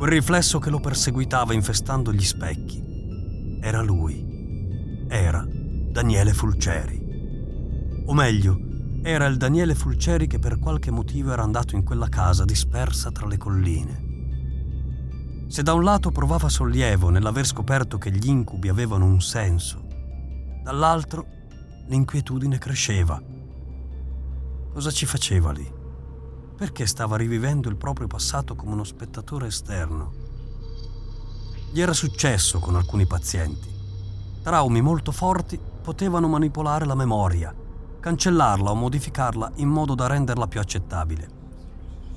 quel riflesso che lo perseguitava infestando gli specchi. Era lui. Era Daniele Fulceri. O meglio, era il Daniele Fulceri che per qualche motivo era andato in quella casa dispersa tra le colline. Se da un lato provava sollievo nell'aver scoperto che gli incubi avevano un senso, dall'altro l'inquietudine cresceva. Cosa ci faceva lì? Perché stava rivivendo il proprio passato come uno spettatore esterno? Gli era successo con alcuni pazienti. Traumi molto forti potevano manipolare la memoria, cancellarla o modificarla in modo da renderla più accettabile.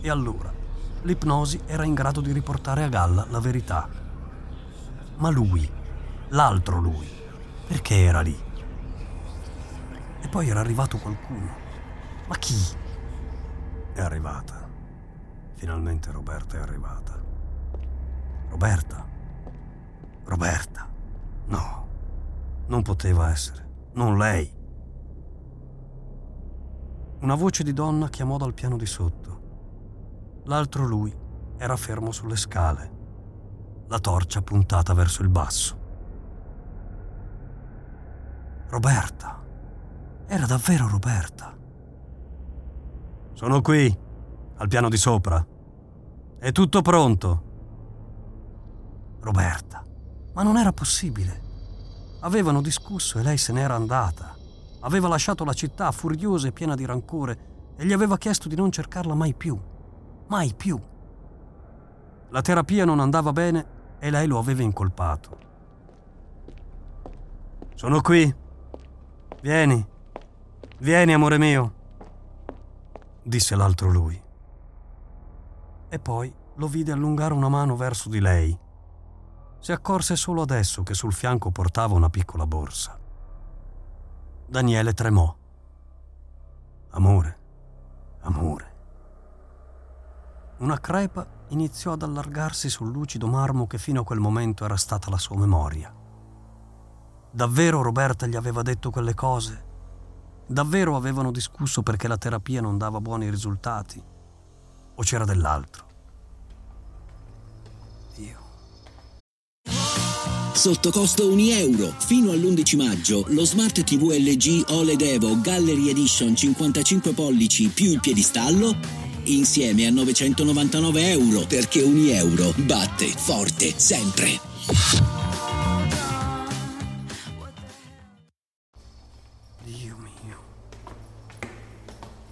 E allora l'ipnosi era in grado di riportare a galla la verità. Ma lui, l'altro lui, perché era lì? E poi era arrivato qualcuno. Ma chi? È arrivata. Finalmente Roberta è arrivata. Roberta? Roberta? No, non poteva essere. Non lei. Una voce di donna chiamò dal piano di sotto. L'altro lui era fermo sulle scale, la torcia puntata verso il basso. Roberta. Era davvero Roberta. Sono qui, al piano di sopra. È tutto pronto. Roberta. Ma non era possibile. Avevano discusso e lei se n'era andata. Aveva lasciato la città furiosa e piena di rancore e gli aveva chiesto di non cercarla mai più. Mai più. La terapia non andava bene e lei lo aveva incolpato. Sono qui. Vieni. Vieni, amore mio, disse l'altro lui. E poi lo vide allungare una mano verso di lei. Si accorse solo adesso che sul fianco portava una piccola borsa. Daniele tremò. Amore, amore. Una crepa iniziò ad allargarsi sul lucido marmo che fino a quel momento era stata la sua memoria. Davvero Roberta gli aveva detto quelle cose? Davvero avevano discusso perché la terapia non dava buoni risultati? O c'era dell'altro? Io. Sotto costo 1 euro. Fino all'11 maggio lo Smart TV LG OLED Evo Gallery Edition 55 pollici più il piedistallo insieme a 999 euro perché 1 euro batte forte sempre. Dio mio.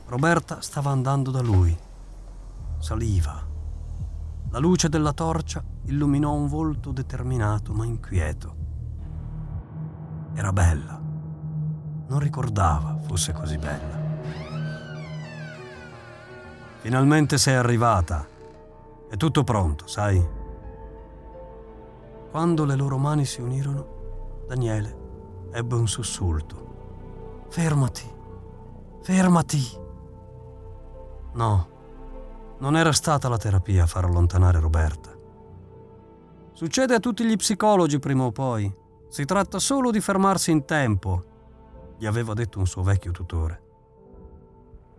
Roberta stava andando da lui. Saliva. La luce della torcia illuminò un volto determinato ma inquieto. Era bella. Non ricordava fosse così bella. Finalmente sei arrivata. È tutto pronto, sai? Quando le loro mani si unirono, Daniele ebbe un sussulto. Fermati, fermati. No, non era stata la terapia a far allontanare Roberta. Succede a tutti gli psicologi prima o poi. Si tratta solo di fermarsi in tempo, gli aveva detto un suo vecchio tutore.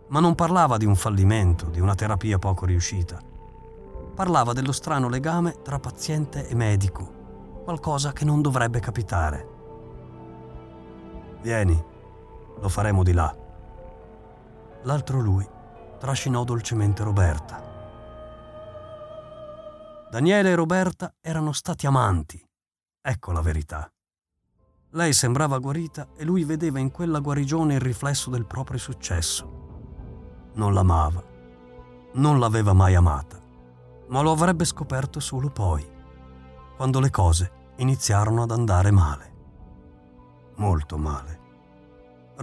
Ma non parlava di un fallimento, di una terapia poco riuscita. Parlava dello strano legame tra paziente e medico, qualcosa che non dovrebbe capitare. Vieni, lo faremo di là. L'altro lui trascinò dolcemente Roberta. Daniele e Roberta erano stati amanti. Ecco la verità. Lei sembrava guarita e lui vedeva in quella guarigione il riflesso del proprio successo. Non l'amava, non l'aveva mai amata, ma lo avrebbe scoperto solo poi, quando le cose iniziarono ad andare male. Molto male.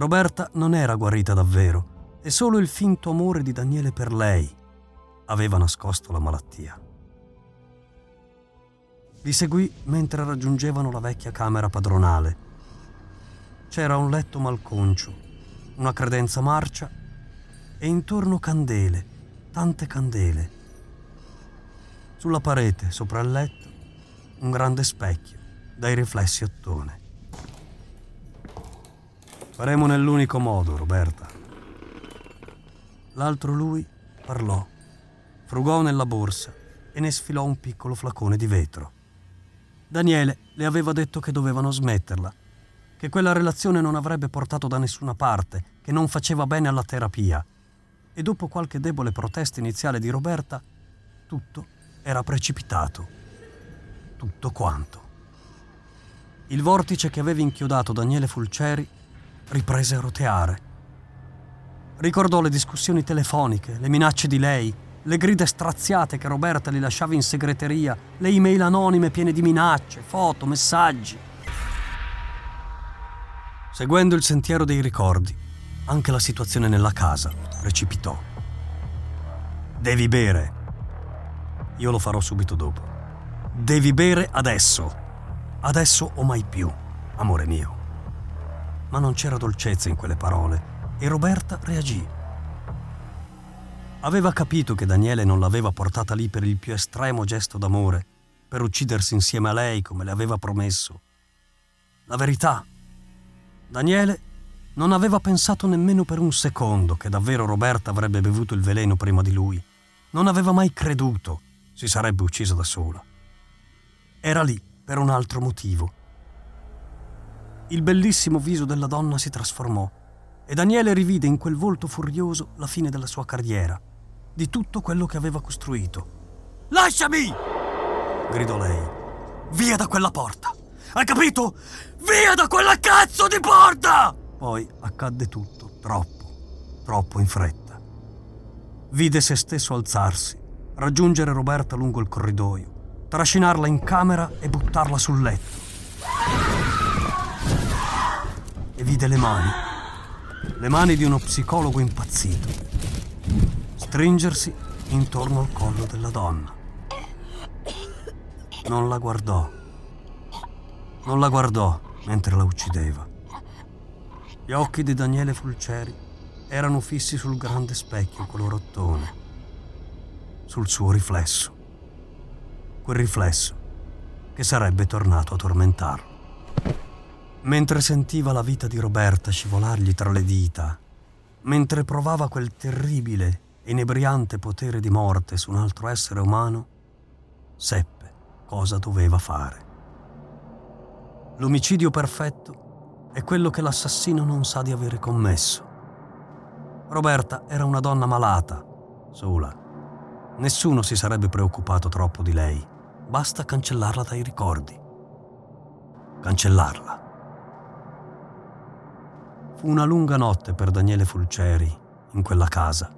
Roberta non era guarita davvero e solo il finto amore di Daniele per lei aveva nascosto la malattia. Li seguì mentre raggiungevano la vecchia camera padronale. C'era un letto malconcio, una credenza marcia e intorno candele, tante candele. Sulla parete, sopra il letto, un grande specchio dai riflessi ottone. Faremo nell'unico modo, Roberta. L'altro lui parlò, frugò nella borsa e ne sfilò un piccolo flacone di vetro. Daniele le aveva detto che dovevano smetterla, che quella relazione non avrebbe portato da nessuna parte, che non faceva bene alla terapia. E dopo qualche debole protesta iniziale di Roberta, tutto era precipitato. Tutto quanto. Il vortice che aveva inchiodato Daniele Fulceri riprese a roteare. Ricordò le discussioni telefoniche, le minacce di lei, le grida straziate che Roberta gli lasciava in segreteria, le email anonime piene di minacce, foto, messaggi. Seguendo il sentiero dei ricordi, anche la situazione nella casa precipitò. Devi bere. Io lo farò subito dopo. Devi bere adesso. Adesso o mai più, amore mio. Ma non c'era dolcezza in quelle parole e Roberta reagì. Aveva capito che Daniele non l'aveva portata lì per il più estremo gesto d'amore, per uccidersi insieme a lei come le aveva promesso. La verità, Daniele non aveva pensato nemmeno per un secondo che davvero Roberta avrebbe bevuto il veleno prima di lui. Non aveva mai creduto si sarebbe uccisa da sola. Era lì per un altro motivo. Il bellissimo viso della donna si trasformò e Daniele rivide in quel volto furioso la fine della sua carriera, di tutto quello che aveva costruito. Lasciami! gridò lei. Via da quella porta! Hai capito? Via da quella cazzo di porta! Poi accadde tutto, troppo, troppo in fretta. Vide se stesso alzarsi, raggiungere Roberta lungo il corridoio, trascinarla in camera e buttarla sul letto. E vide le mani le mani di uno psicologo impazzito, stringersi intorno al collo della donna. Non la guardò. Non la guardò mentre la uccideva. Gli occhi di Daniele Fulceri erano fissi sul grande specchio color ottone, sul suo riflesso. Quel riflesso che sarebbe tornato a tormentarlo. Mentre sentiva la vita di Roberta scivolargli tra le dita, mentre provava quel terribile inebriante potere di morte su un altro essere umano, seppe cosa doveva fare. L'omicidio perfetto è quello che l'assassino non sa di avere commesso. Roberta era una donna malata, sola. Nessuno si sarebbe preoccupato troppo di lei. Basta cancellarla dai ricordi. Cancellarla. Fu una lunga notte per Daniele Fulceri in quella casa.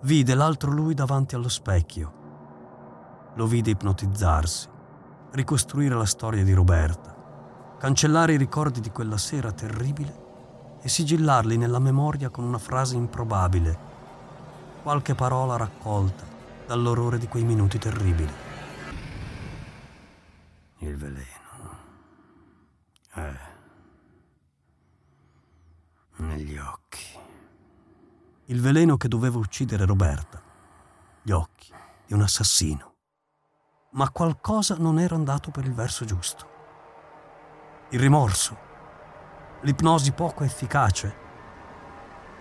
Vide l'altro lui davanti allo specchio. Lo vide ipnotizzarsi, ricostruire la storia di Roberta, cancellare i ricordi di quella sera terribile e sigillarli nella memoria con una frase improbabile, qualche parola raccolta dall'orrore di quei minuti terribili. Il veleno. Eh negli occhi. Il veleno che doveva uccidere Roberta. Gli occhi di un assassino. Ma qualcosa non era andato per il verso giusto. Il rimorso. L'ipnosi poco efficace.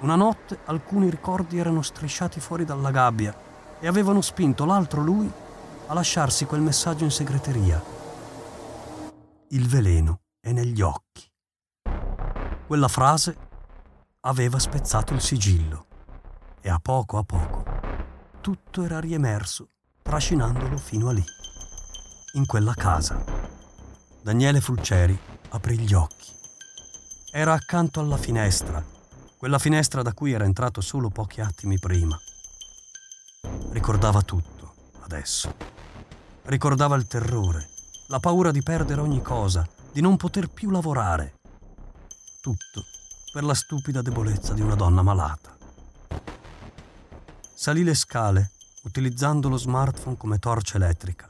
Una notte alcuni ricordi erano strisciati fuori dalla gabbia e avevano spinto l'altro lui a lasciarsi quel messaggio in segreteria. Il veleno è negli occhi. Quella frase aveva spezzato il sigillo e a poco a poco tutto era riemerso, trascinandolo fino a lì, in quella casa. Daniele Fulceri aprì gli occhi. Era accanto alla finestra, quella finestra da cui era entrato solo pochi attimi prima. Ricordava tutto, adesso. Ricordava il terrore, la paura di perdere ogni cosa, di non poter più lavorare. Tutto per la stupida debolezza di una donna malata. Salì le scale utilizzando lo smartphone come torcia elettrica.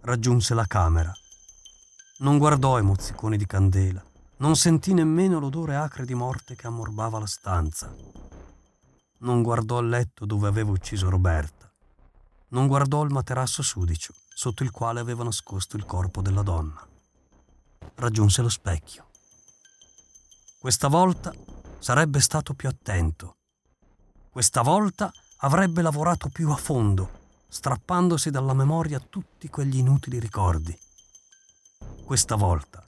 raggiunse la camera. Non guardò i mozziconi di candela, non sentì nemmeno l'odore acre di morte che ammorbava la stanza. Non guardò il letto dove aveva ucciso Roberta. Non guardò il materasso sudicio sotto il quale aveva nascosto il corpo della donna. Raggiunse lo specchio. Questa volta sarebbe stato più attento. Questa volta avrebbe lavorato più a fondo, strappandosi dalla memoria tutti quegli inutili ricordi. Questa volta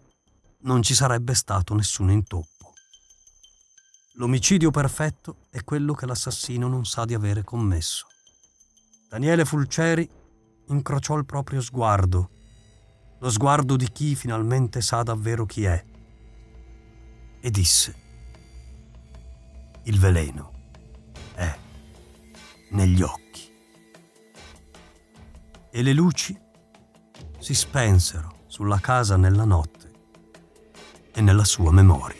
non ci sarebbe stato nessun intoppo. L'omicidio perfetto è quello che l'assassino non sa di avere commesso. Daniele Fulceri incrociò il proprio sguardo, lo sguardo di chi finalmente sa davvero chi è, e disse, il veleno è negli occhi. E le luci si spensero sulla casa nella notte e nella sua memoria.